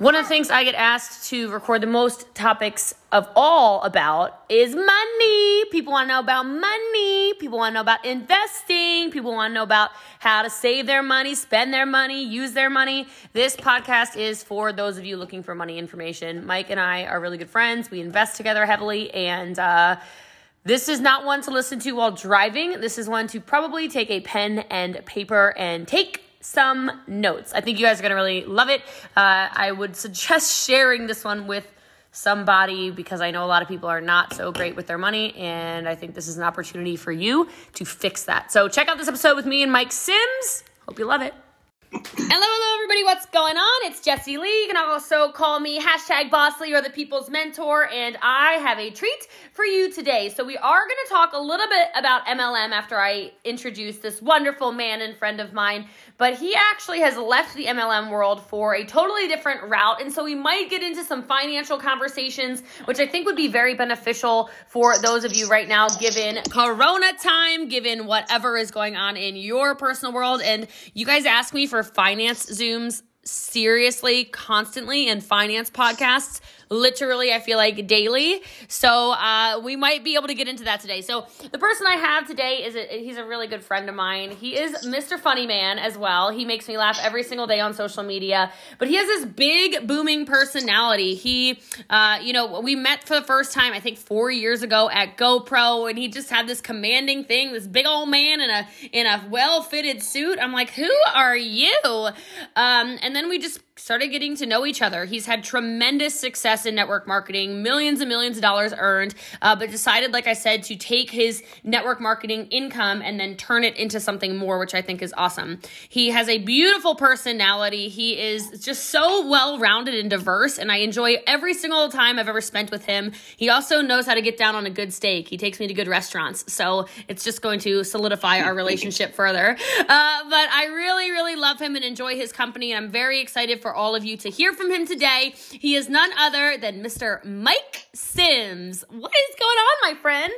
One of the things I get asked to record the most topics of all about is money. People want to know about money. People want to know about investing. People want to know about how to save their money, spend their money, use their money. This podcast is for those of you looking for money information. Mike and I are really good friends. We invest together heavily, and uh, this is not one to listen to while driving. This is one to probably take a pen and paper and take some notes. I think you guys are going to really love it. Uh, I would suggest sharing this one with somebody because I know a lot of people are not so great with their money, and I think this is an opportunity for you to fix that. So, check out this episode with me and Mike Sims. Hope you love it. Hello, hello, everybody. What's going on? It's Jessie Lee. You can also call me hashtag Bossly or the People's Mentor, and I have a treat for you today. So, we are going to talk a little bit about MLM after I introduce this wonderful man and friend of mine, but he actually has left the MLM world for a totally different route. And so, we might get into some financial conversations, which I think would be very beneficial for those of you right now, given Corona time, given whatever is going on in your personal world. And you guys ask me for finance Zooms seriously, constantly, in finance podcasts literally, I feel like daily. So uh, we might be able to get into that today. So the person I have today is a, he's a really good friend of mine. He is Mr. Funny Man as well. He makes me laugh every single day on social media. But he has this big booming personality. He, uh, you know, we met for the first time I think four years ago at GoPro, and he just had this commanding thing. This big old man in a in a well fitted suit. I'm like, who are you? Um, and then we just started getting to know each other. He's had tremendous success in network marketing, millions and millions of dollars earned, uh, but decided, like I said, to take his network marketing income and then turn it into something more, which I think is awesome. He has a beautiful personality. He is just so well rounded and diverse, and I enjoy every single time I've ever spent with him. He also knows how to get down on a good steak. He takes me to good restaurants, so it's just going to solidify our relationship further. Uh, but I really, really love him and enjoy his company, and I'm very excited for for all of you to hear from him today. He is none other than Mr. Mike Sims. What is going on, my friend?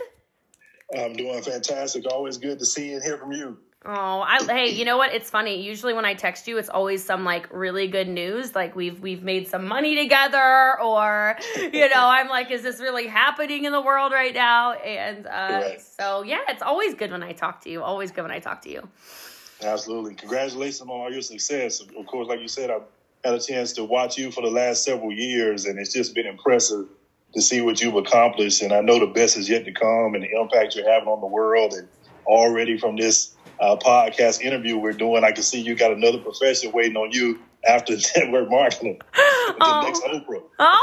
I'm doing fantastic. Always good to see and hear from you. Oh, I hey, you know what? It's funny. Usually when I text you, it's always some like really good news, like we've we've made some money together, or you know, I'm like, is this really happening in the world right now? And uh, so yeah, it's always good when I talk to you. Always good when I talk to you. Absolutely. Congratulations on all your success. Of course, like you said, I had a chance to watch you for the last several years, and it's just been impressive to see what you've accomplished. And I know the best is yet to come, and the impact you're having on the world. And already from this uh, podcast interview we're doing, I can see you got another profession waiting on you after network marketing. the oh. next Oprah. Oh,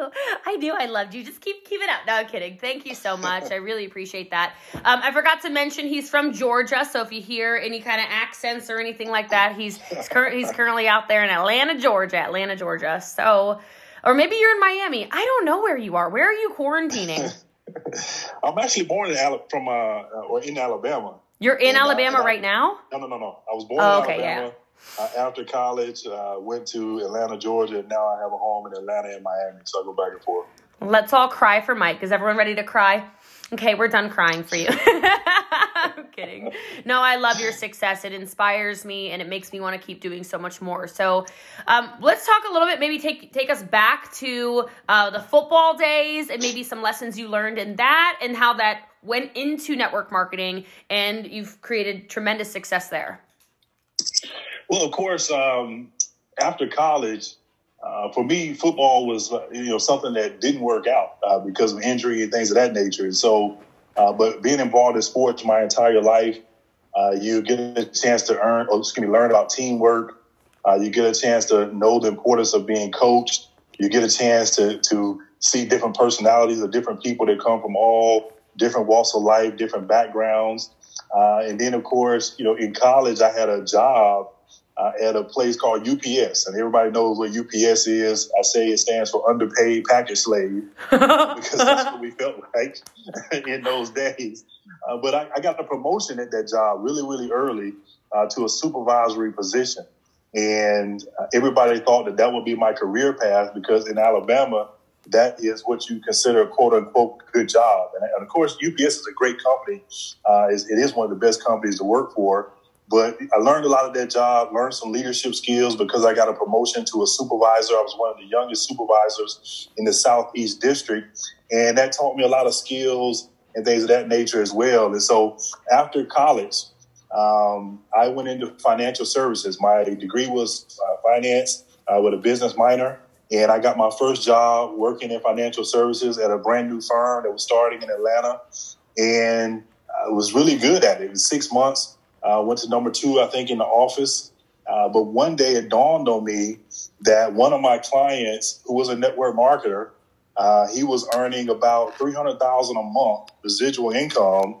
you. I knew I loved you. Just keep keep it up. No, I'm kidding. Thank you so much. I really appreciate that. Um, I forgot to mention he's from Georgia, so if you hear any kind of accents or anything like that, he's he's, cur- he's currently out there in Atlanta, Georgia. Atlanta, Georgia. So, or maybe you're in Miami. I don't know where you are. Where are you quarantining? I'm actually born in Al- from uh, or in Alabama. You're in and, Alabama uh, right now? No, no, no, no. I was born oh, in okay, Alabama. Yeah. Uh, after college, uh, went to Atlanta, Georgia. And now I have a home in Atlanta and Miami, so I go back and forth. Let's all cry for Mike. Is everyone ready to cry? Okay, we're done crying for you. I'm kidding. No, I love your success. It inspires me and it makes me want to keep doing so much more. So, um, let's talk a little bit. Maybe take take us back to uh, the football days and maybe some lessons you learned in that and how that went into network marketing and you've created tremendous success there. Well, of course, um, after college, uh, for me, football was uh, you know something that didn't work out uh, because of injury and things of that nature. And so, uh, but being involved in sports my entire life, uh, you get a chance to earn, or excuse me, learn about teamwork. Uh, you get a chance to know the importance of being coached. You get a chance to to see different personalities of different people that come from all different walks of life, different backgrounds. and then, of course, you know, in college, I had a job uh, at a place called UPS, and everybody knows what UPS is. I say it stands for underpaid package slave because that's what we felt like in those days. Uh, but I, I, got a promotion at that job really, really early uh, to a supervisory position, and uh, everybody thought that that would be my career path because in Alabama. That is what you consider a quote unquote good job. And, and of course, UPS is a great company. Uh, it is one of the best companies to work for but I learned a lot of that job, learned some leadership skills because I got a promotion to a supervisor. I was one of the youngest supervisors in the Southeast District. And that taught me a lot of skills and things of that nature as well. And so after college, um, I went into financial services. My degree was uh, finance uh, with a business minor. And I got my first job working in financial services at a brand new firm that was starting in Atlanta. And I was really good at it. It was six months uh, went to number two, I think, in the office. Uh, but one day it dawned on me that one of my clients, who was a network marketer, uh, he was earning about three hundred thousand a month residual income,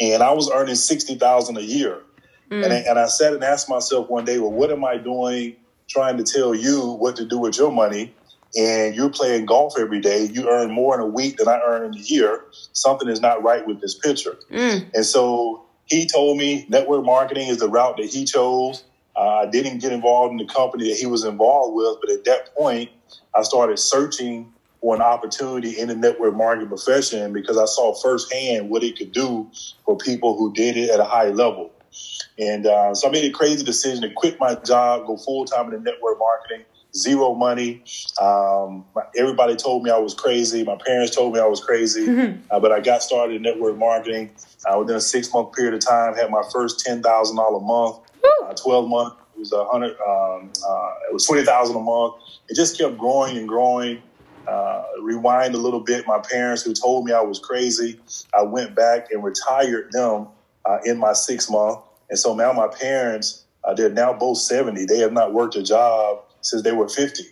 and I was earning sixty thousand a year. Mm. And, I, and I sat and asked myself one day, well, what am I doing trying to tell you what to do with your money? And you're playing golf every day. You earn more in a week than I earn in a year. Something is not right with this picture. Mm. And so he told me network marketing is the route that he chose. Uh, I didn't get involved in the company that he was involved with, but at that point, I started searching for an opportunity in the network marketing profession because I saw firsthand what it could do for people who did it at a high level. And uh, so I made a crazy decision to quit my job, go full time in the network marketing, zero money. Um, everybody told me I was crazy. My parents told me I was crazy, mm-hmm. uh, but I got started in network marketing. Uh, within a six month period of time, had my first ten thousand dollar a month. Uh, Twelve month it was a hundred. Um, uh, it was twenty thousand a month. It just kept growing and growing. Uh, rewind a little bit. My parents, who told me I was crazy, I went back and retired them uh, in my six month. And so now my parents, they're now both seventy. They have not worked a job since they were 50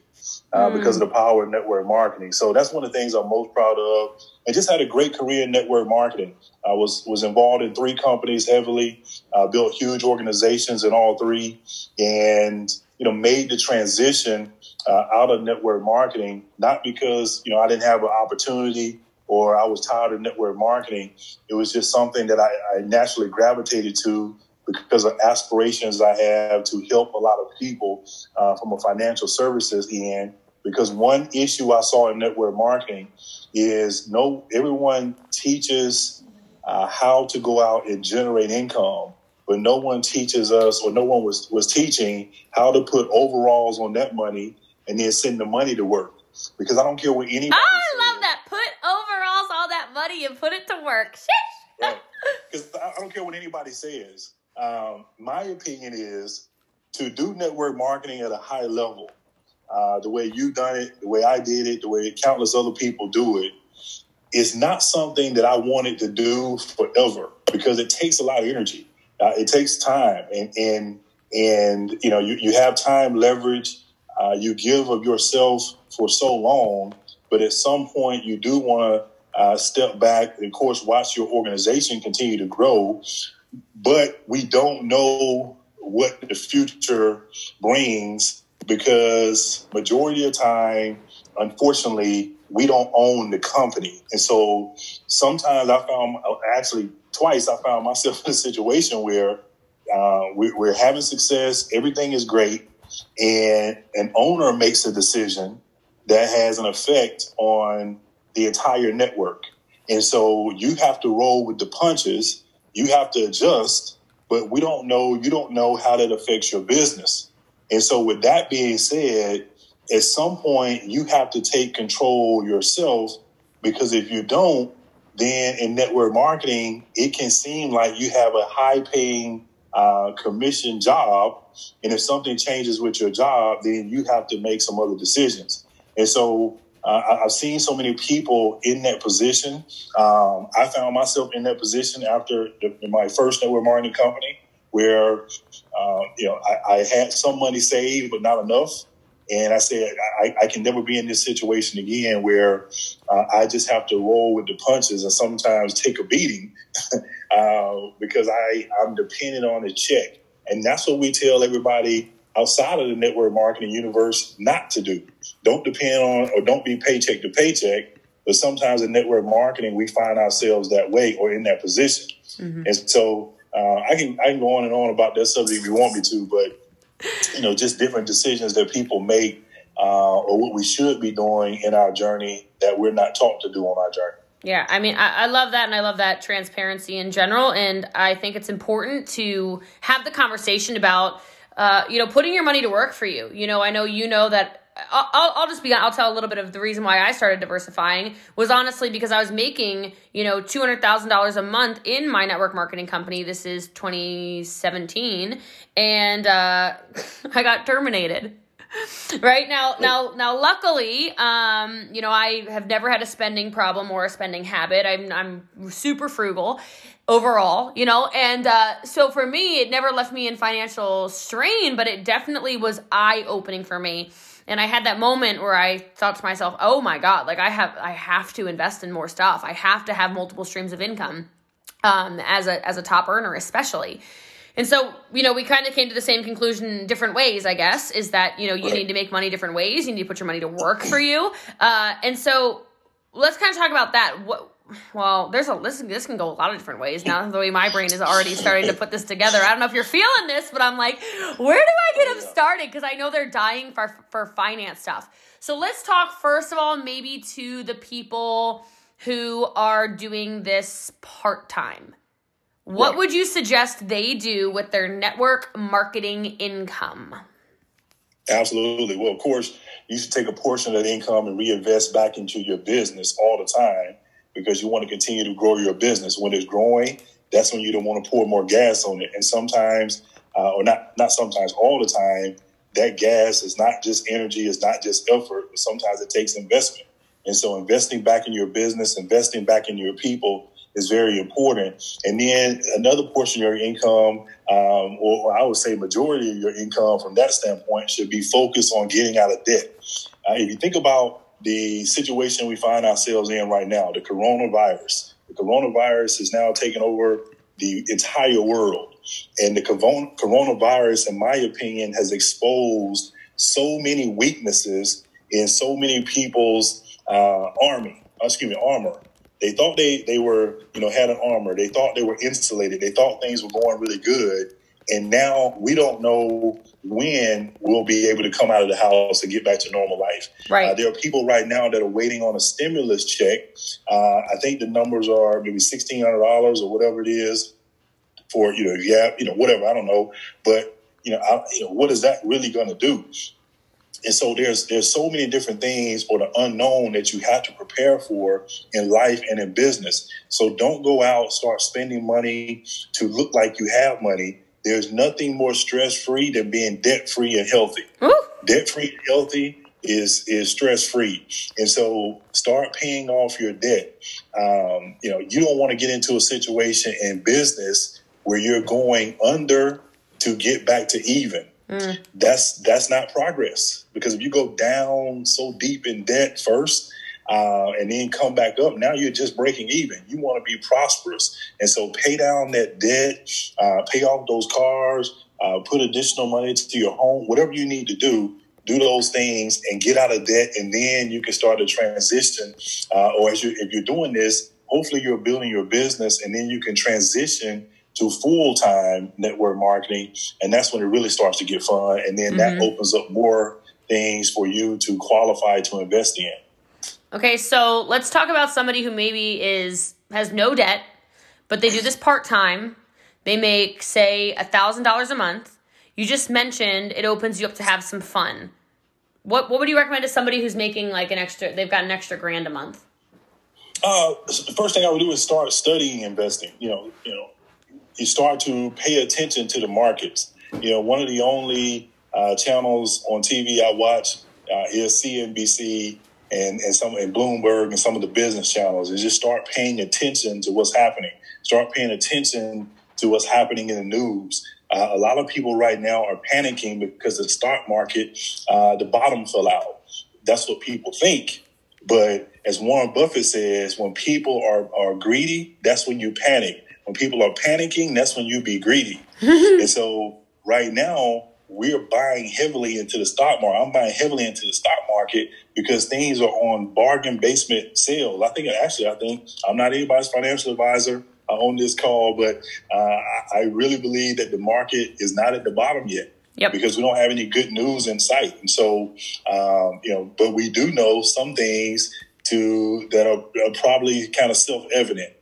uh, mm. because of the power of network marketing. So that's one of the things I'm most proud of. I just had a great career in network marketing. I was was involved in three companies heavily, uh, built huge organizations in all three, and you know made the transition uh, out of network marketing not because you know I didn't have an opportunity or I was tired of network marketing. It was just something that I, I naturally gravitated to because of aspirations I have to help a lot of people uh, from a financial services end. Because one issue I saw in network marketing is no everyone teaches uh, how to go out and generate income, but no one teaches us, or no one was was teaching how to put overalls on that money and then send the money to work. Because I don't care what anybody. Oh, I love that. Put overalls on that money and put it to work. Because right. I don't care what anybody says. Um, my opinion is to do network marketing at a high level, uh, the way you done it, the way I did it, the way countless other people do it, is not something that I wanted to do forever because it takes a lot of energy. Uh, it takes time, and and and you know you, you have time leverage. Uh, you give of yourself for so long, but at some point you do want to uh, step back and, of course, watch your organization continue to grow but we don't know what the future brings because majority of time, unfortunately, we don't own the company. And so sometimes I found, actually twice, I found myself in a situation where uh, we, we're having success, everything is great, and an owner makes a decision that has an effect on the entire network. And so you have to roll with the punches you have to adjust, but we don't know, you don't know how that affects your business. And so, with that being said, at some point, you have to take control yourself because if you don't, then in network marketing, it can seem like you have a high paying uh, commission job. And if something changes with your job, then you have to make some other decisions. And so uh, I've seen so many people in that position. Um, I found myself in that position after the, my first network marketing company, where uh, you know I, I, had some money saved but not enough, and I said I, I can never be in this situation again where uh, I just have to roll with the punches and sometimes take a beating uh, because I I'm dependent on a check, and that's what we tell everybody outside of the network marketing universe not to do. Don't depend on or don't be paycheck to paycheck. But sometimes in network marketing, we find ourselves that way or in that position. Mm-hmm. And so uh, I can I can go on and on about that subject if you want me to, but you know, just different decisions that people make uh, or what we should be doing in our journey that we're not taught to do on our journey. Yeah, I mean, I, I, love that, and I love that transparency in general. And I think it's important to have the conversation about, uh, you know, putting your money to work for you. You know, I know you know that. I'll, I'll just be. I'll tell a little bit of the reason why I started diversifying was honestly because I was making you know two hundred thousand dollars a month in my network marketing company. This is twenty seventeen, and uh, I got terminated right now now now luckily um you know i have never had a spending problem or a spending habit. I'm i'm super frugal overall you know and uh so for me it never left me in financial strain but it definitely was eye opening for me. And i had that moment where i thought to myself oh my god like i have i have to invest in more stuff. I have to have multiple streams of income um as a as a top earner especially and so, you know, we kind of came to the same conclusion in different ways, I guess, is that, you know, you right. need to make money different ways. You need to put your money to work for you. Uh, and so let's kind of talk about that. What, well, there's a this, this can go a lot of different ways now. The way my brain is already starting to put this together. I don't know if you're feeling this, but I'm like, where do I get them started? Because I know they're dying for for finance stuff. So let's talk first of all, maybe to the people who are doing this part time. What yeah. would you suggest they do with their network marketing income? Absolutely. Well, of course, you should take a portion of the income and reinvest back into your business all the time because you want to continue to grow your business. When it's growing, that's when you don't want to pour more gas on it. And sometimes, uh, or not not sometimes, all the time, that gas is not just energy, it's not just effort. Sometimes it takes investment. And so, investing back in your business, investing back in your people is very important. And then another portion of your income, um, or I would say majority of your income from that standpoint, should be focused on getting out of debt. Uh, if you think about the situation we find ourselves in right now, the coronavirus, the coronavirus is now taking over the entire world. And the coronavirus, in my opinion, has exposed so many weaknesses in so many people's uh, army, excuse me, armor. They thought they they were you know had an armor. They thought they were insulated. They thought things were going really good. And now we don't know when we'll be able to come out of the house and get back to normal life. Right. Uh, there are people right now that are waiting on a stimulus check. Uh, I think the numbers are maybe sixteen hundred dollars or whatever it is for you know yeah you know whatever I don't know, but you know I, you know what is that really going to do? And so there's there's so many different things or the unknown that you have to prepare for in life and in business. So don't go out start spending money to look like you have money. There's nothing more stress free than being debt free and healthy. Debt free and healthy is is stress free, and so start paying off your debt. Um, you know you don't want to get into a situation in business where you're going under to get back to even Mm. That's that's not progress because if you go down so deep in debt first uh, and then come back up, now you're just breaking even. You want to be prosperous, and so pay down that debt, uh, pay off those cars, uh, put additional money to your home, whatever you need to do. Do those things and get out of debt, and then you can start a transition. Uh, or as you, if you're doing this, hopefully you're building your business, and then you can transition to full time network marketing. And that's when it really starts to get fun. And then mm-hmm. that opens up more things for you to qualify to invest in. Okay, so let's talk about somebody who maybe is has no debt, but they do this part time. They make say a thousand dollars a month. You just mentioned it opens you up to have some fun. What what would you recommend to somebody who's making like an extra? They've got an extra grand a month. Uh, the first thing I would do is start studying investing. You know, you know, you start to pay attention to the markets. You know, one of the only uh, channels on TV I watch uh, is CNBC and, and some and Bloomberg and some of the business channels. Is just start paying attention to what's happening. Start paying attention to what's happening in the news. Uh, a lot of people right now are panicking because the stock market, uh, the bottom fell out. That's what people think. But as Warren Buffett says, when people are, are greedy, that's when you panic when people are panicking, that's when you be greedy. and so right now, we're buying heavily into the stock market. I'm buying heavily into the stock market because things are on bargain basement sales. I think actually, I think I'm not anybody's financial advisor on this call, but uh, I really believe that the market is not at the bottom yet. Yep. Because we don't have any good news in sight. And so, um, you know, but we do know some things to that are, are probably kind of self evident.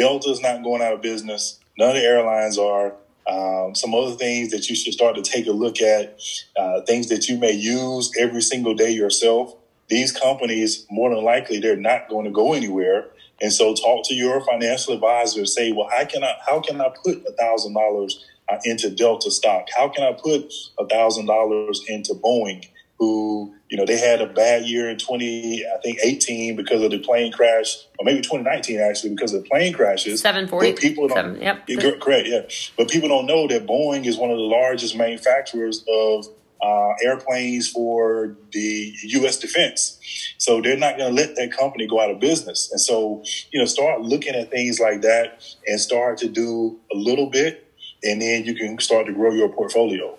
Delta's not going out of business. None of the airlines are. Um, some other things that you should start to take a look at, uh, things that you may use every single day yourself. These companies, more than likely, they're not going to go anywhere. And so, talk to your financial advisor. And say, well, I how can I put a thousand dollars uh, into Delta stock? How can I put a thousand dollars into Boeing? Who you know they had a bad year in twenty, I think eighteen because of the plane crash, or maybe twenty nineteen actually because of the plane crashes. Seven forty. But people don't. Seven, yep. Correct. Yeah, but people don't know that Boeing is one of the largest manufacturers of uh, airplanes for the U.S. defense. So they're not going to let that company go out of business. And so, you know, start looking at things like that and start to do a little bit, and then you can start to grow your portfolio.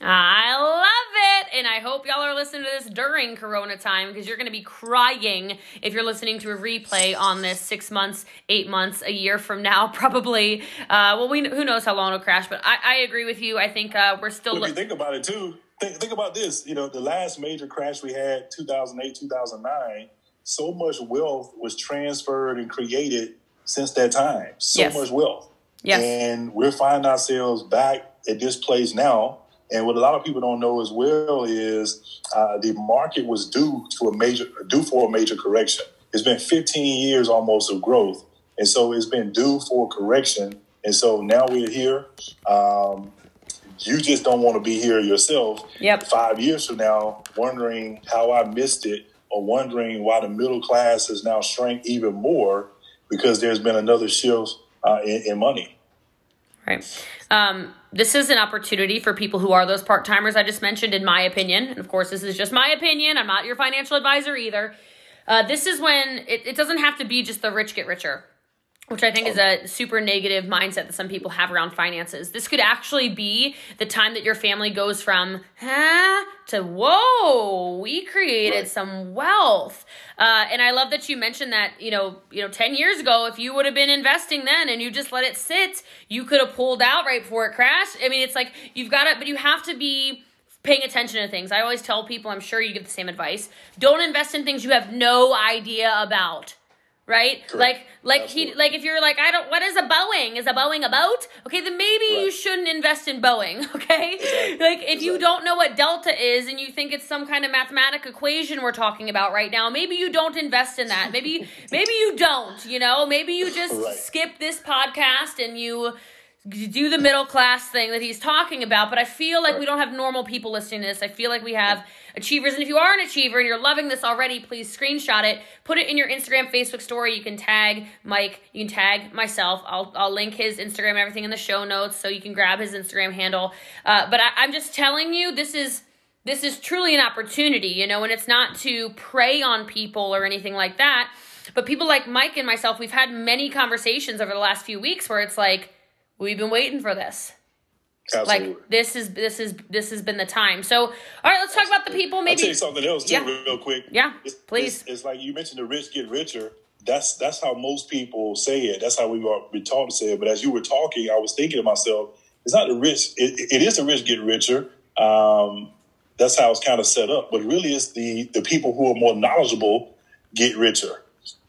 I love it. And I hope y'all are listening to this during Corona time because you're going to be crying if you're listening to a replay on this six months, eight months, a year from now, probably. Uh, well, we who knows how long it'll crash, but I, I agree with you. I think uh, we're still. If you think about it too, think, think about this. You know, the last major crash we had, 2008, 2009, so much wealth was transferred and created since that time. So yes. much wealth. Yes. And we're finding ourselves back at this place now. And what a lot of people don't know as well is uh, the market was due to a major due for a major correction. It's been 15 years almost of growth, and so it's been due for correction. And so now we're here. Um, you just don't want to be here yourself yep. five years from now wondering how I missed it or wondering why the middle class has now shrank even more because there's been another shift uh, in, in, money. Right. Um, this is an opportunity for people who are those part timers I just mentioned, in my opinion. And of course, this is just my opinion. I'm not your financial advisor either. Uh, this is when it, it doesn't have to be just the rich get richer which I think is a super negative mindset that some people have around finances. This could actually be the time that your family goes from, huh, to whoa, we created some wealth. Uh, and I love that you mentioned that, you know, you know, 10 years ago, if you would have been investing then and you just let it sit, you could have pulled out right before it crashed. I mean, it's like you've got it, but you have to be paying attention to things. I always tell people, I'm sure you give the same advice. Don't invest in things you have no idea about right? Correct. Like like Absolutely. he like if you're like I don't what is a Boeing? Is a Boeing a boat? Okay, then maybe right. you shouldn't invest in Boeing, okay? Exactly. Like if exactly. you don't know what delta is and you think it's some kind of mathematic equation we're talking about right now, maybe you don't invest in that. Maybe maybe you don't, you know? Maybe you just right. skip this podcast and you do the middle class thing that he's talking about, but I feel like we don't have normal people listening to this. I feel like we have achievers. And if you are an achiever and you're loving this already, please screenshot it, put it in your Instagram, Facebook story. You can tag Mike, you can tag myself. I'll, I'll link his Instagram and everything in the show notes so you can grab his Instagram handle. Uh, but I, I'm just telling you, this is this is truly an opportunity, you know, and it's not to prey on people or anything like that. But people like Mike and myself, we've had many conversations over the last few weeks where it's like, We've been waiting for this. Absolutely. Like this is this is this has been the time. So, all right, let's talk about the people. Maybe I'll tell you something else too, yeah. real quick. Yeah, it's, please. It's, it's, like you mentioned, the rich get richer. That's that's how most people say it. That's how we are been taught to say it. But as you were talking, I was thinking to myself, it's not the rich. It, it is the rich get richer. Um, that's how it's kind of set up. But really, it's the the people who are more knowledgeable get richer.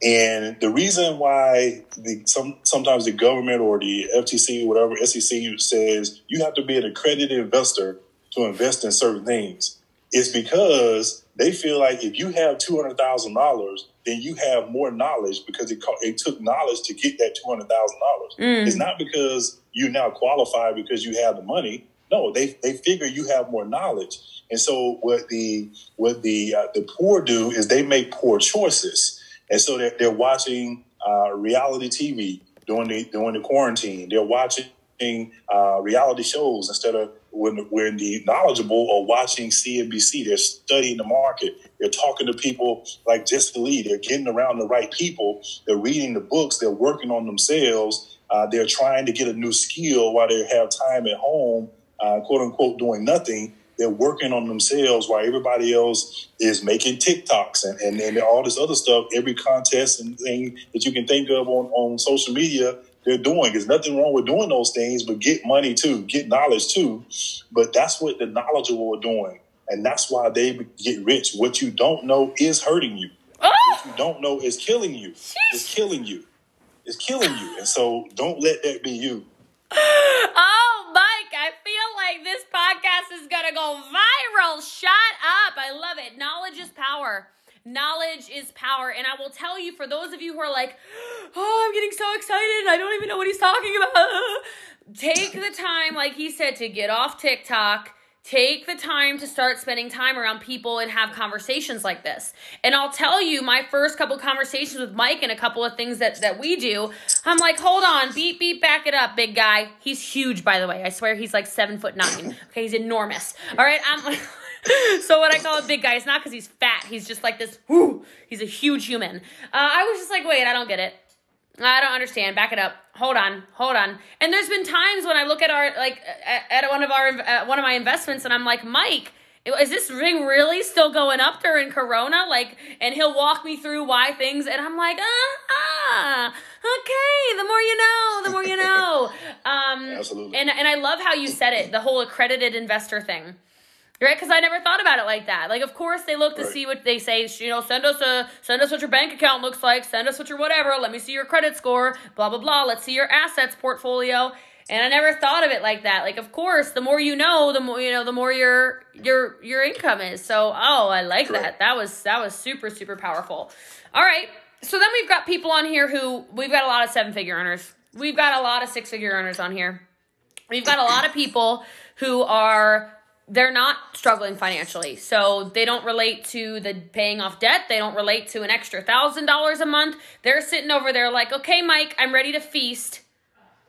And the reason why the, some, sometimes the government or the FTC, whatever SEC says you have to be an accredited investor to invest in certain things is because they feel like if you have two hundred thousand dollars, then you have more knowledge because it, it took knowledge to get that two hundred thousand dollars. Mm. It's not because you now qualify because you have the money. No, they they figure you have more knowledge, and so what the what the uh, the poor do is they make poor choices and so they're, they're watching uh, reality TV during the during the quarantine. They're watching uh, reality shows instead of when when the knowledgeable are watching CNBC. They're studying the market. They're talking to people like Jessica Lee. They're getting around the right people. They're reading the books. They're working on themselves. Uh, they're trying to get a new skill while they have time at home, uh, quote unquote, doing nothing they're working on themselves while everybody else is making TikToks and, and, and all this other stuff. Every contest and thing that you can think of on, on social media, they're doing. There's nothing wrong with doing those things, but get money too, get knowledge too. But that's what the knowledgeable are doing. And that's why they get rich. What you don't know is hurting you. Oh, you don't know is killing you. It's killing you. It's killing you. And so don't let that be you. Oh, Mike, I like this podcast is going to go viral. Shut up. I love it. Knowledge is power. Knowledge is power. And I will tell you, for those of you who are like, oh, I'm getting so excited. I don't even know what he's talking about. Take the time, like he said, to get off TikTok Take the time to start spending time around people and have conversations like this. And I'll tell you, my first couple conversations with Mike and a couple of things that, that we do, I'm like, hold on, beep, beep, back it up, big guy. He's huge, by the way. I swear he's like seven foot nine. Okay, he's enormous. All right, I'm. so what I call a big guy is not because he's fat. He's just like this. Whoo, he's a huge human. Uh, I was just like, wait, I don't get it. I don't understand. Back it up. Hold on. Hold on. And there's been times when I look at our like at one of our at one of my investments and I'm like, "Mike, is this ring really still going up during corona like and he'll walk me through why things and i'm like ah, ah okay the more you know the more you know um Absolutely. and and i love how you said it the whole accredited investor thing right? Because I never thought about it like that. Like, of course, they look to right. see what they say. You know, send us a send us what your bank account looks like. Send us what your whatever. Let me see your credit score. Blah blah blah. Let's see your assets portfolio. And I never thought of it like that. Like, of course, the more you know, the more you know, the more your your your income is. So, oh, I like that. That was that was super super powerful. All right. So then we've got people on here who we've got a lot of seven figure earners. We've got a lot of six figure earners on here. We've got a lot of people who are they're not struggling financially. So they don't relate to the paying off debt. They don't relate to an extra thousand dollars a month. They're sitting over there like, okay, Mike, I'm ready to feast.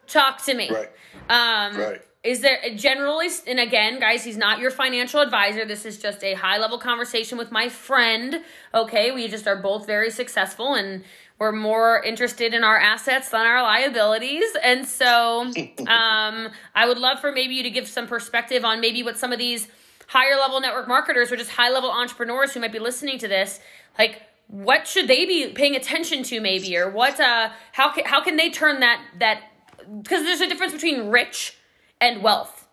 Talk to me. Right. Um, right. Is there a generally, and again, guys, he's not your financial advisor. This is just a high level conversation with my friend. Okay. We just are both very successful and we're more interested in our assets than our liabilities. And so um, I would love for maybe you to give some perspective on maybe what some of these higher level network marketers or just high level entrepreneurs who might be listening to this, like what should they be paying attention to maybe or what uh how can how can they turn that that because there's a difference between rich and wealth.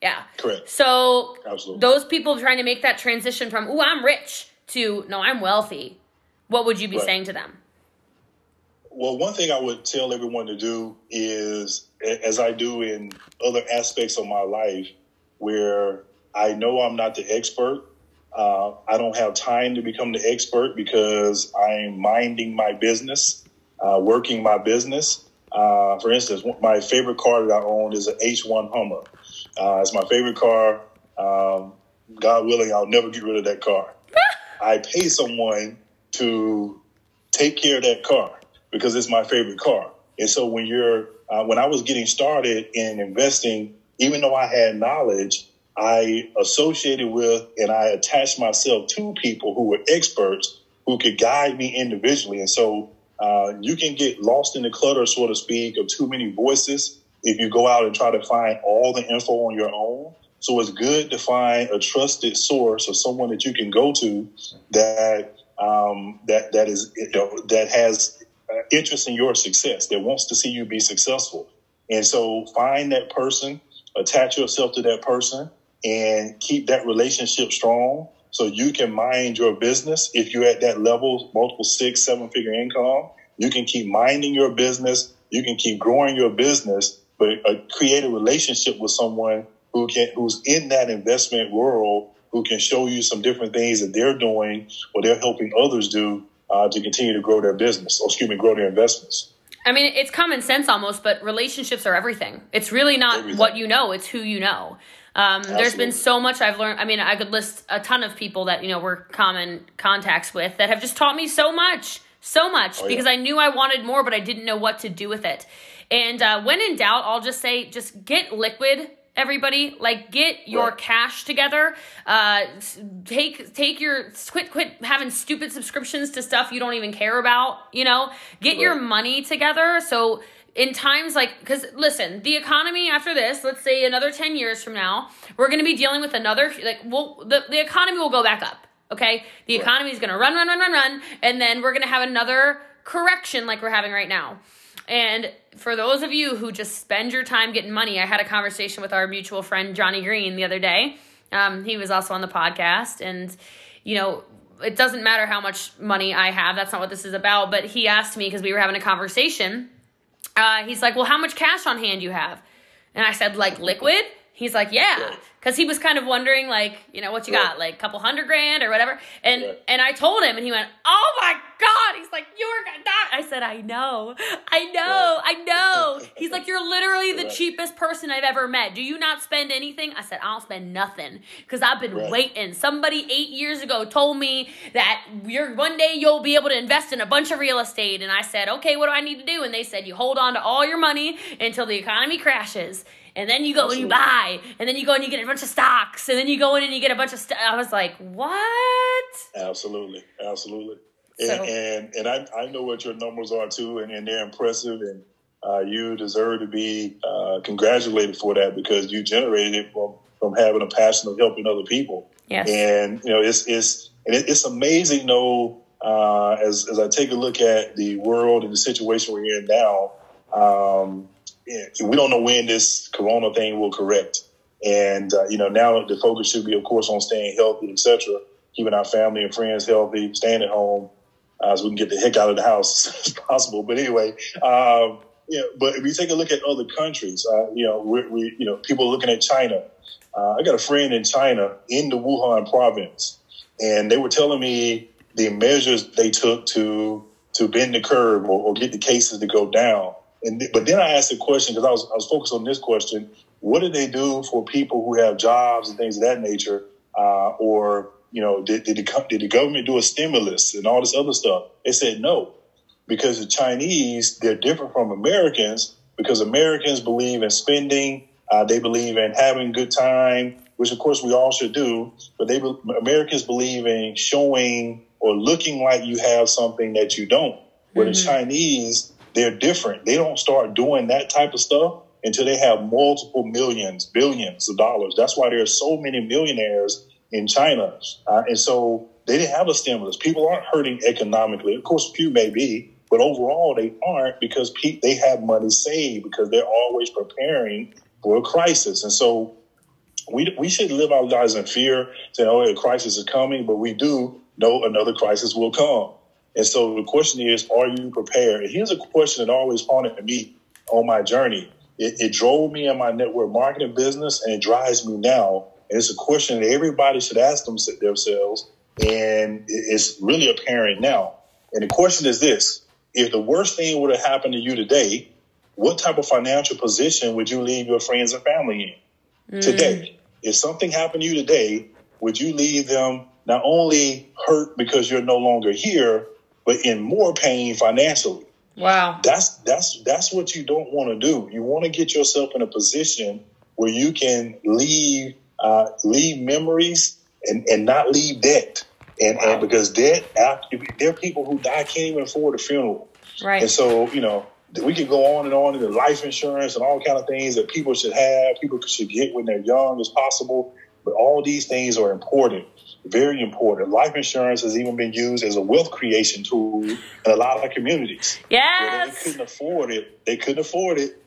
Yeah. Correct. So Absolutely. those people trying to make that transition from, oh, I'm rich to no, I'm wealthy. What would you be right. saying to them? Well, one thing I would tell everyone to do is, as I do in other aspects of my life, where I know I'm not the expert. Uh, I don't have time to become the expert because I'm minding my business, uh, working my business. Uh, for instance, my favorite car that I own is an H1 Hummer. Uh, it's my favorite car. Um, God willing, I'll never get rid of that car. I pay someone to take care of that car because it's my favorite car. And so when you're, uh, when I was getting started in investing, even though I had knowledge, I associated with and I attached myself to people who were experts who could guide me individually. And so uh, you can get lost in the clutter, so to speak, of too many voices if you go out and try to find all the info on your own. So it's good to find a trusted source or someone that you can go to that um, that that is you know, that has interest in your success, that wants to see you be successful. And so find that person, attach yourself to that person, and keep that relationship strong so you can mind your business. If you're at that level, multiple six, seven figure income, you can keep minding your business. You can keep growing your business, but uh, create a relationship with someone who can, who's in that investment world, who can show you some different things that they're doing or they're helping others do uh, to continue to grow their business, or excuse me, grow their investments. I mean, it's common sense almost, but relationships are everything. It's really not everything. what you know; it's who you know. Um, there's been so much I've learned. I mean, I could list a ton of people that you know we're common contacts with that have just taught me so much, so much oh, because yeah. I knew I wanted more, but I didn't know what to do with it. And uh, when in doubt, I'll just say, just get liquid everybody like get your right. cash together uh take take your quit quit having stupid subscriptions to stuff you don't even care about you know get right. your money together so in times like because listen the economy after this let's say another 10 years from now we're going to be dealing with another like well the, the economy will go back up okay the right. economy is going to run run run run run and then we're going to have another correction like we're having right now and for those of you who just spend your time getting money, I had a conversation with our mutual friend Johnny Green the other day. Um, he was also on the podcast, and you know, it doesn't matter how much money I have. That's not what this is about. But he asked me because we were having a conversation. Uh, he's like, "Well, how much cash on hand you have?" And I said, "Like liquid." He's like, "Yeah," because he was kind of wondering, like, you know, what you got, like a couple hundred grand or whatever. And and I told him, and he went, "Oh my god!" He's like, "You're gonna. I said, "I know, I know, I know." He's like, "You're literally the cheapest person I've ever met. Do you not spend anything?" I said, "I don't spend nothing because I've been Right. waiting. Somebody eight years ago told me that you're one day you'll be able to invest in a bunch of real estate, and I said, okay, what do I need to do? And they said, you hold on to all your money until the economy crashes." And then you go and you buy, and then you go and you get a bunch of stocks, and then you go in and you get a bunch of stuff. I was like, what? Absolutely, absolutely. And So- and, and I, I know what your numbers are too, and, and they're impressive, and uh, you deserve to be uh, congratulated for that because you generated it from from having a passion of helping other people. Yes. And you know, it's it's and it, it's amazing though. Uh, as as I take a look at the world and the situation we're in now, um, yeah, we don't know when this Corona thing will correct. And uh, you know, now the focus should be, of course, on staying healthy, etc., keeping our family and friends healthy, staying at home, uh, so we can get the heck out of the house as possible. But anyway, um, yeah. But if you take a look at other countries, uh, you know, we, we, you know, people are looking at China. Uh, I got a friend in China in the Wuhan province, and they were telling me the measures they took to to bend the curve or, or get the cases to go down. And th- but then I asked the question because I was I was focused on this question: What did they do for people who have jobs and things of that nature? Uh, or you know, did did the, did the government do a stimulus and all this other stuff? They said no, because the Chinese they're different from Americans because Americans believe in spending. Uh, they believe in having a good time, which of course we all should do. But they be- Americans believe in showing or looking like you have something that you don't. Where the Chinese, they're different. They don't start doing that type of stuff until they have multiple millions, billions of dollars. That's why there are so many millionaires in China. Uh, and so they didn't have a stimulus. People aren't hurting economically. Of course, few may be, but overall they aren't because pe- they have money saved because they're always preparing for a crisis. And so we, we should live our lives in fear, saying, oh, a crisis is coming, but we do know another crisis will come. And so the question is, are you prepared? And here's a question that always haunted me on my journey. It, it drove me in my network marketing business and it drives me now. And it's a question that everybody should ask them, themselves. And it's really apparent now. And the question is this if the worst thing would have happened to you today, what type of financial position would you leave your friends and family in mm. today? If something happened to you today, would you leave them not only hurt because you're no longer here, but in more pain financially? Wow. That's that's that's what you don't want to do. You want to get yourself in a position where you can leave uh, leave memories and, and not leave debt. And, and because debt, after, there are people who die can't even afford a funeral. Right. And so, you know, we could go on and on into life insurance and all kind of things that people should have, people should get when they're young as possible. But all these things are important, very important. Life insurance has even been used as a wealth creation tool in a lot of communities. Where they couldn't afford it. They couldn't afford it,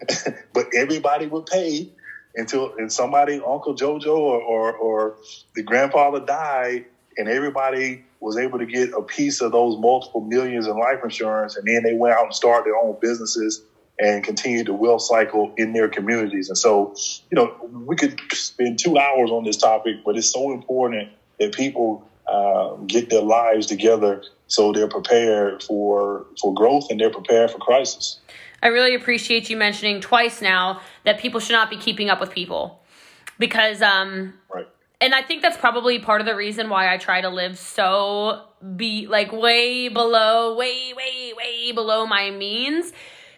but everybody would pay until and somebody, Uncle Jojo or, or, or the grandfather died, and everybody was able to get a piece of those multiple millions in life insurance, and then they went out and started their own businesses and continued the wealth cycle in their communities. And so, you know, we could spend two hours on this topic, but it's so important that people uh, get their lives together so they're prepared for for growth and they're prepared for crisis. I really appreciate you mentioning twice now that people should not be keeping up with people. Because um Right. and I think that's probably part of the reason why I try to live so be like way below, way, way, way below my means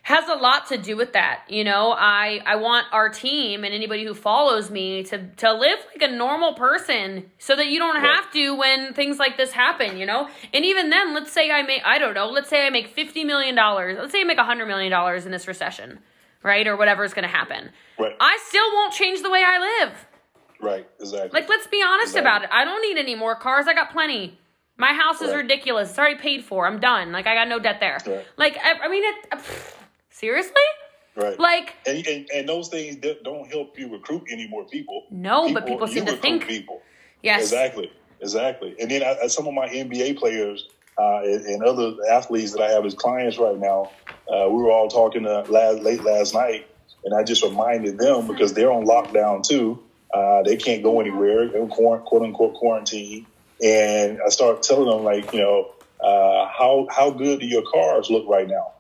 has a lot to do with that. You know, I I want our team and anybody who follows me to to live like a normal person so that you don't have to when things like this happen, you know? And even then, let's say I make I don't know, let's say I make 50 million dollars. Let's say I make 100 million dollars in this recession, right? Or whatever is going to happen. Right. I still won't change the way I live. Right. Exactly. Like, let's be honest Exactly. about it. I don't need any more cars. I got plenty. My house is Right. ridiculous. It's already paid for. I'm done. Like, I got no debt there. Right. Like, I, I mean, it. pfft, seriously? right. Like, and, and, and those things don't help you recruit any more people. No, but people seem to think- people. yes. Exactly. exactly. And then I, some of my NBA players uh, and, other athletes that I have as clients right now, uh, we were all talking uh, last, late last night, and I just reminded them because they're on lockdown too. Uh, they can't go anywhere, they're quote unquote quarantine. And I started telling them, like, you know, uh, how how good do your cars look right now?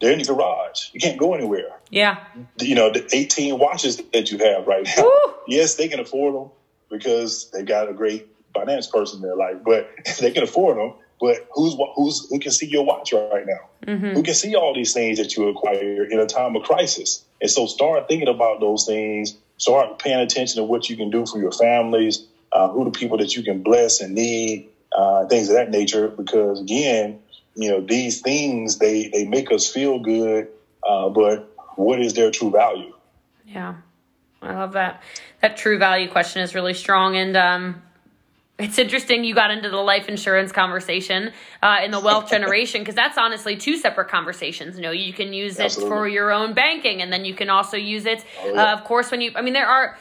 They're in the garage. You can't go anywhere. Yeah. You know, the 18 watches that you have right now. Woo! Yes, they can afford them because they've got a great finance person in their life, but they can afford them. But who's who's who can see your watch right now? Mm-hmm. Who can see all these things that you acquire in a time of crisis? And so, start thinking about those things. Start paying attention to what you can do for your families, uh, who the people that you can bless and need, uh, things of that nature. Because again, you know, these things they they make us feel good, uh, but what is their true value? Yeah, I love that. That true value question is really strong, and um, it's interesting you got into the life insurance conversation uh, in the wealth generation because that's honestly two separate conversations. You know, you can use Absolutely. it for your own banking, and then you can also use it, oh, yeah. uh, of course, when you. I mean, there are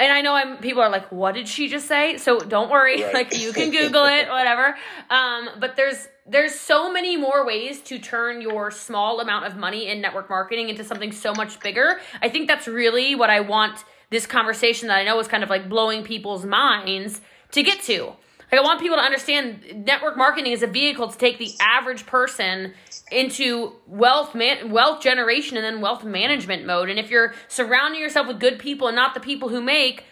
and I know I'm people are like, what did she just say? So don't worry, right. like you can Google it, whatever. Um, but there's there's so many more ways to turn your small amount of money in network marketing into something so much bigger. I think that's really what I want this conversation that I know is kind of like blowing people's minds to get to. Like I want people to understand network marketing is a vehicle to take the average person into wealth man wealth generation and then wealth management mode. And if you're surrounding yourself with good people and not the people who make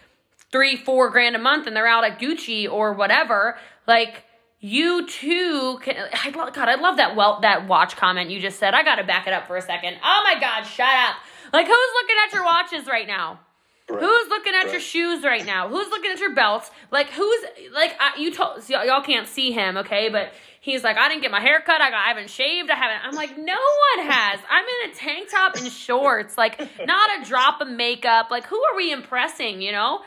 three, four grand a month and they're out at Gucci or whatever, like you too can I love God, I love that well that watch comment you just said. I gotta back it up for a second. Oh my god, shut up. Like who's looking at your watches right now? Right. Who's looking at right. your shoes right now? Who's looking at your belts? Like who's like I, you told so y'all can't see him, okay? But he's like, I didn't get my hair cut. I, got, I haven't shaved. I haven't. I'm like, no one has. I'm in a tank top and shorts. Like not a drop of makeup. Like who are we impressing? You know?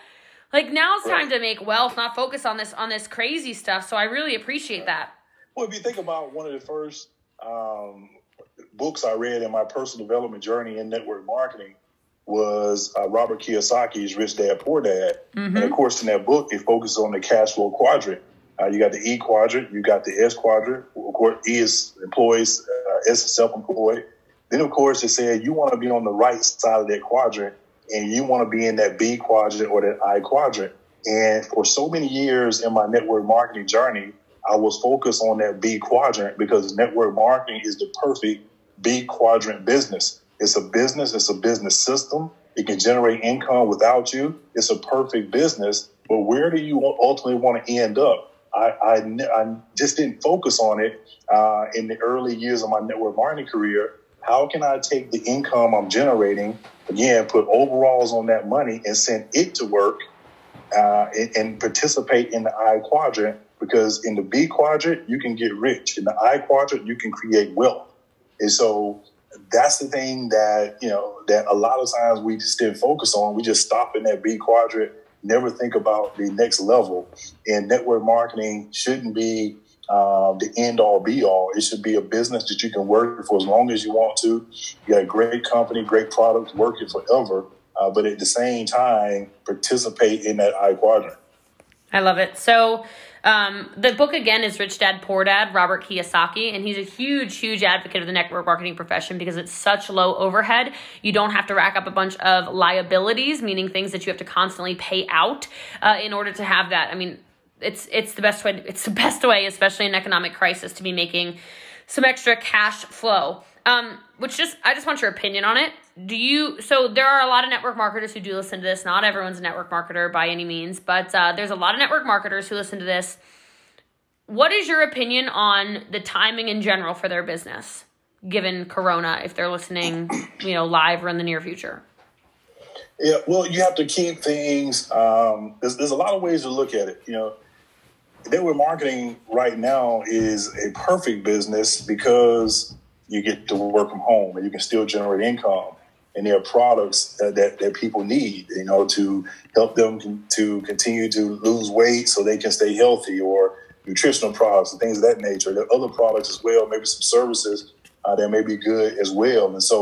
Like now it's time right. to make wealth, not focus on this on this crazy stuff. So I really appreciate that. Well, if you think about one of the first um, books I read in my personal development journey in network marketing was uh, Robert Kiyosaki's Rich Dad Poor Dad. Mm-hmm. And of course, in that book, it focuses on the cash flow quadrant. Uh, you got the E quadrant, you got the S quadrant. Of course, E is employees, uh, S is self-employed. Then, of course, it said you want to be on the right side of that quadrant, and you want to be in that B quadrant or that I quadrant. And for so many years in my network marketing journey, I was focused on that B quadrant because network marketing is the perfect B quadrant business. It's a business, it's a business system. It can generate income without you. It's a perfect business. But where do you ultimately want to end up? I, I, I just didn't focus on it uh, in the early years of my network marketing career. How can I take the income I'm generating, again, put overalls on that money and send it to work uh, and, and participate in the I quadrant? Because in the B quadrant, you can get rich. In the I quadrant, you can create wealth. And so that's the thing that you know that a lot of times we just didn't focus on. We just stop in that B quadrant, never think about the next level. And network marketing shouldn't be um, the end all be all. It should be a business that you can work for as long as you want to. You got a great company, great products, work it forever. Uh, but at the same time, participate in that I quadrant. I love it. So um, the book again is Rich Dad Poor Dad, Robert Kiyosaki, and he's a huge, huge advocate of the network marketing profession because it's such low overhead. You don't have to rack up a bunch of liabilities, meaning things that you have to constantly pay out uh, in order to have that. I mean, it's it's the best way. It's the best way, especially in economic crisis, to be making some extra cash flow. Um, which just I just want your opinion on it. Do you so there are a lot of network marketers who do listen to this. Not everyone's a network marketer by any means, but uh, there's a lot of network marketers who listen to this. What is your opinion on the timing in general for their business, given Corona? If they're listening, you know, live or in the near future. Yeah, well, you have to keep things. Um, there's, there's a lot of ways to look at it. You know, network marketing right now is a perfect business because you get to work from home and you can still generate income. And there are products that, that, that people need, you know, to help them to continue to lose weight so they can stay healthy or nutritional products and things of that nature. There are other products as well, maybe some services uh, that may be good as well. And so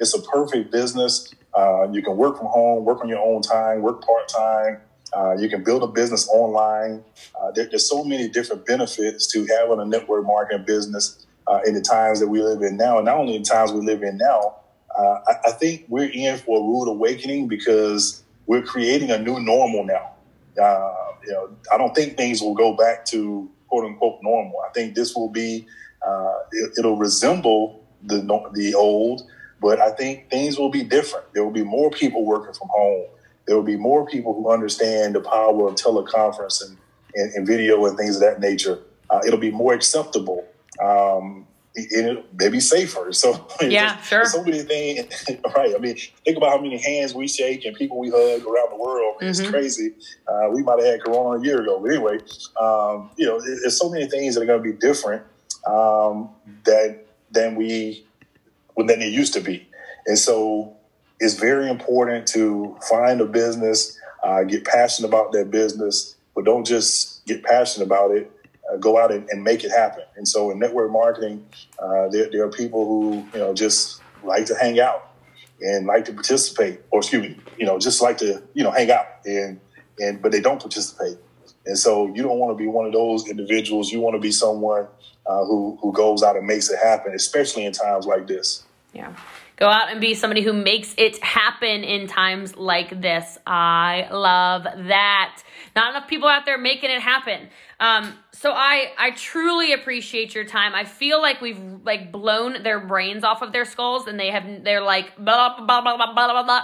it's a perfect business. Uh, you can work from home, work on your own time, work part time, Uh, you can build a business online. Uh, there, there's so many different benefits to having a network marketing business uh, in the times that we live in now. And not only in times we live in now, uh, I, I, think we're in for a rude awakening because we're creating a new normal now. Uh, you know, I don't think things will go back to quote unquote normal. I think this will be, uh, it, will resemble the the old, but I think things will be different. There will be more people working from home. There will be more people who understand the power of teleconference and, and, and video and things of that nature. Uh, it'll be more acceptable. Um, it, maybe safer. So yeah, sure. So many things, right? I mean, think about how many hands we shake and people we hug around the world. Mm-hmm. It's crazy. Uh, we might have had Corona a year ago, but anyway, um, you know, there's so many things that are going to be different um, that than we than it used to be, and so it's very important to find a business, uh, get passionate about that business, but don't just get passionate about it uh, go out and, and, make it happen. And so in network marketing, uh, there, there, are people who you know just like to hang out and like to participate, or excuse me, you know, just like to you know hang out and and but they don't participate. And so you don't want to be one of those individuals. You want to be someone uh, who who goes out and makes it happen, especially in times like this. Yeah. Go out and be somebody who makes it happen in times like this. I love that. Not enough people out there making it happen. Um, so I I truly appreciate your time. I feel like we've like blown their brains off of their skulls and they have they're like blah blah blah blah blah blah blah.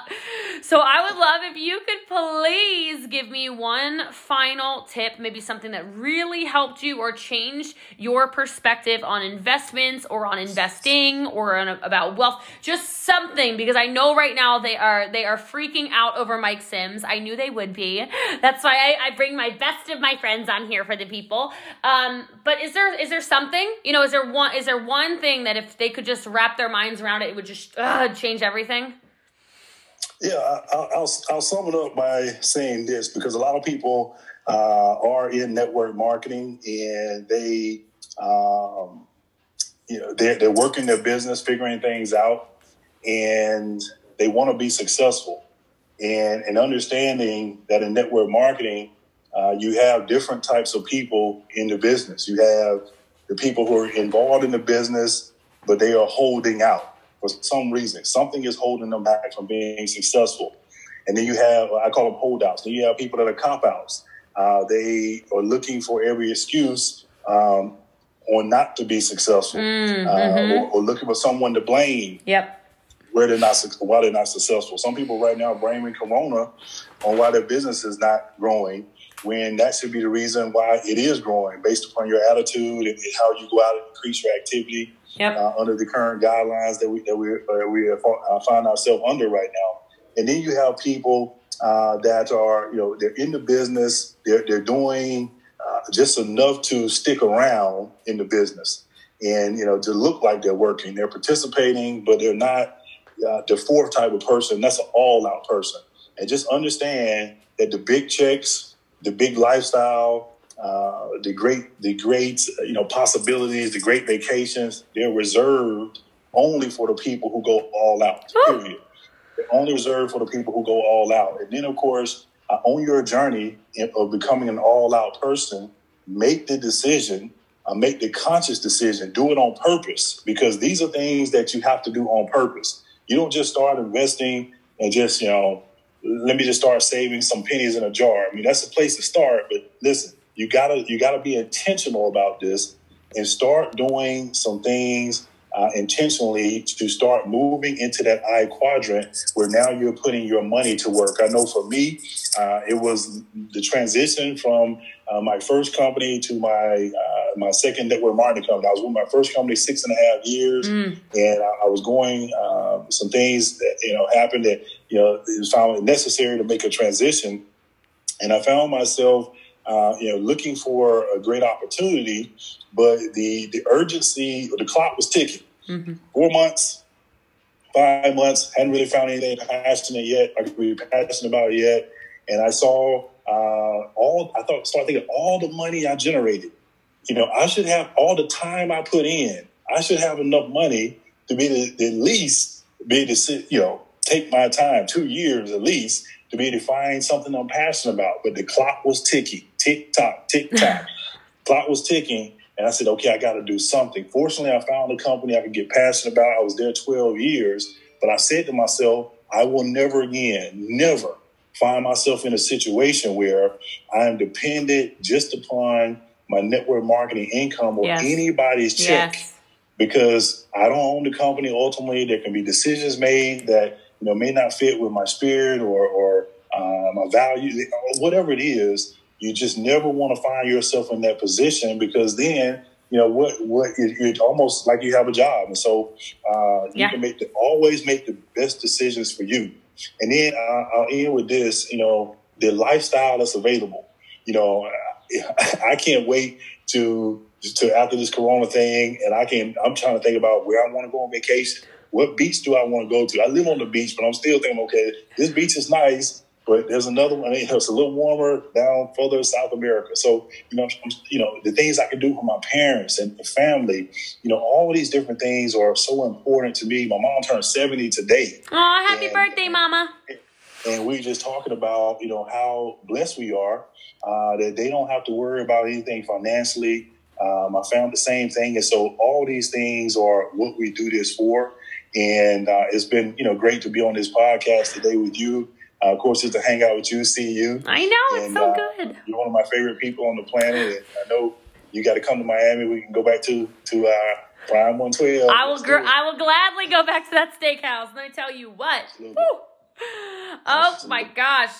So I would love if you could please give me one final tip, maybe something that really helped you or changed your perspective on investments or on investing or on about wealth. Just something because I know right now they are they are freaking out over Mike Sims. I knew they would be. That's why I, I bring my best of my friends on here for the people. Um, but is there is there something? You know, is there one is there one thing that if they could just wrap their minds around it, it would just uh, change everything? Yeah, I'll, I'll, I'll sum it up by saying this because a lot of people uh, are in network marketing and they, um, you know, they're, they're working their business, figuring things out, and they want to be successful. And, and understanding that in network marketing, uh, you have different types of people in the business. You have the people who are involved in the business, but they are holding out for some reason. Something is holding them back from being successful. And then you have, I call them holdouts. Then you have people that are cop outs. Uh, they are looking for every excuse um, on not to be successful, mm, uh, mm-hmm. or, or, looking for someone to blame. Yep. Where they're not, why they're not successful. Some people right now blaming Corona on why their business is not growing when that should be the reason why it is growing based upon your attitude and how you go out and increase your activity yep. uh, under the current guidelines that we that we uh, we uh, find ourselves under right now. And then you have people uh, that are you know they're in the business, they're they're doing uh, just enough to stick around in the business, and you know to look like they're working, they're participating, but they're not uh, the fourth type of person. That's an all out person, and just understand that the big checks the big lifestyle, uh, the great, the great, you know, possibilities, the great vacations, they're reserved only for the people who go all out. Period. They're only reserved for the people who go all out. And then, of course, uh, on your journey of becoming an all-out person, make the decision, uh, make the conscious decision, do it on purpose, because these are things that you have to do on purpose. You don't just start investing and just you know let me just start saving some pennies in a jar. I mean, that's a place to start. But listen, you gotta you gotta be intentional about this and start doing some things uh, intentionally to start moving into that I quadrant where now you're putting your money to work. I know for me, uh, it was the transition from uh, my first company to my uh, my second network marketing company. I was with my first company six and a half years, mm. and I, I, was going uh, some things that you know happened that you know it was found necessary to make a transition, and I found myself. Uh, you know, looking for a great opportunity, but the the urgency, the clock was ticking. Mm-hmm. Four months, five months, hadn't really found anything passionate yet. I could be passionate about it yet, and I saw uh, all I thought started thinking all the money I generated. You know, I should have all the time I put in. I should have enough money to be the, at least be to sit, you know, take my time, two years at least, to be able to find something I'm passionate about. But the clock was ticking, tick tock, tick tock. clock was ticking. And I said, okay, I got to do something. Fortunately, I found a company I could get passionate about. I was there 12 years, but I said to myself, I will never again, never find myself in a situation where I am dependent just upon my network marketing income or yes. anybody's check yes. because I don't own the company. Ultimately, there can be decisions made that you know may not fit with my spirit or, or uh, my value, whatever it is. You just never want to find yourself in that position because then you know what what it, it's almost like you have a job, and so uh, you yeah. can make the, always make the best decisions for you. And then uh, I'll end with this, you know, the lifestyle that's available. You know, I can't wait to to after this Corona thing, and I can. I'm trying to think about where I want to go on vacation. What beach do I want to go to? I live on the beach, but I'm still thinking, okay, this beach is nice, but there's another one. It's a little warmer down further South America. So you know, you know, the things I can do for my parents and the family. You know, all these different things are so important to me. My mom turned 70 today. Oh, happy and, birthday, Mama! And we just talking about you know how blessed we are uh, that they don't have to worry about anything financially. Um, I found the same thing, and so all these things are what we do this for. And uh, it's been you know great to be on this podcast today with you. Uh, of course, just to hang out with you, see you. I know and, it's so uh, good. You're one of my favorite people on the planet, and I know you got to come to Miami. We can go back to to uh, Prime One Twelve. I will. Gr- I will gladly go back to that steakhouse. Let me tell you what. Oh my gosh.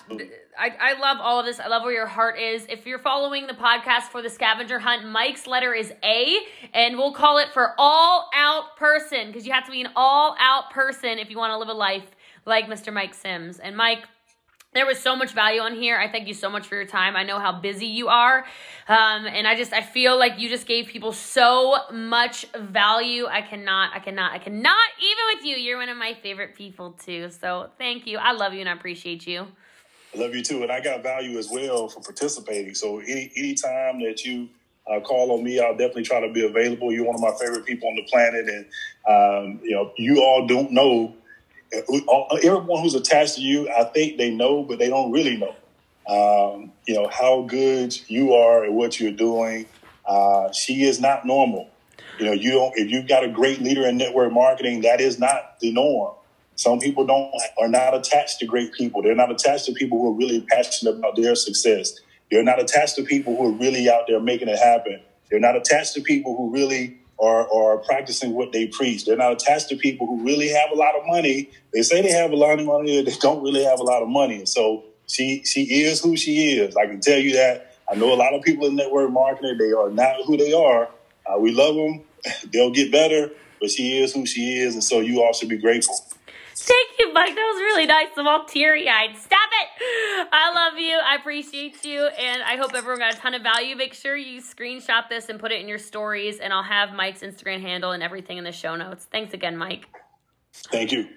I, I love all of this. I love where your heart is. If you're following the podcast for the scavenger hunt, Mike's letter is A, and we'll call it for all out person because you have to be an all out person if you want to live a life like Mr. Mike Sims. And Mike, there was so much value on here. I thank you so much for your time. I know how busy you are. Um, and I just, I feel like you just gave people so much value. I cannot, I cannot, I cannot, even with you, you're one of my favorite people too. So thank you. I love you and I appreciate you. I love you too. And I got value as well for participating. So any, time that you uh, call on me, I'll definitely try to be available. You're one of my favorite people on the planet. And, um, you know, you all don't know everyone who's attached to you, I think they know, but they don't really know. Um, you know how good you are at what you're doing. Uh, she is not normal. You know, you don't. If you've got a great leader in network marketing, that is not the norm. Some people don't are not attached to great people. They're not attached to people who are really passionate about their success. They're not attached to people who are really out there making it happen. They're not attached to people who really are practicing what they preach. They're not attached to people who really have a lot of money. They say they have a lot of money, they don't really have a lot of money. So she she is who she is. I can tell you that. I know a lot of people in network marketing. They are not who they are. Uh, we love them. They'll get better, but she is who she is, and so you all should be grateful. Thank you, Mike. That was really nice. I'm all teary eyed. Stop it. I love you. I appreciate you. And I hope everyone got a ton of value. Make sure you screenshot this and put it in your stories. And I'll have Mike's Instagram handle and everything in the show notes. Thanks again, Mike. Thank you.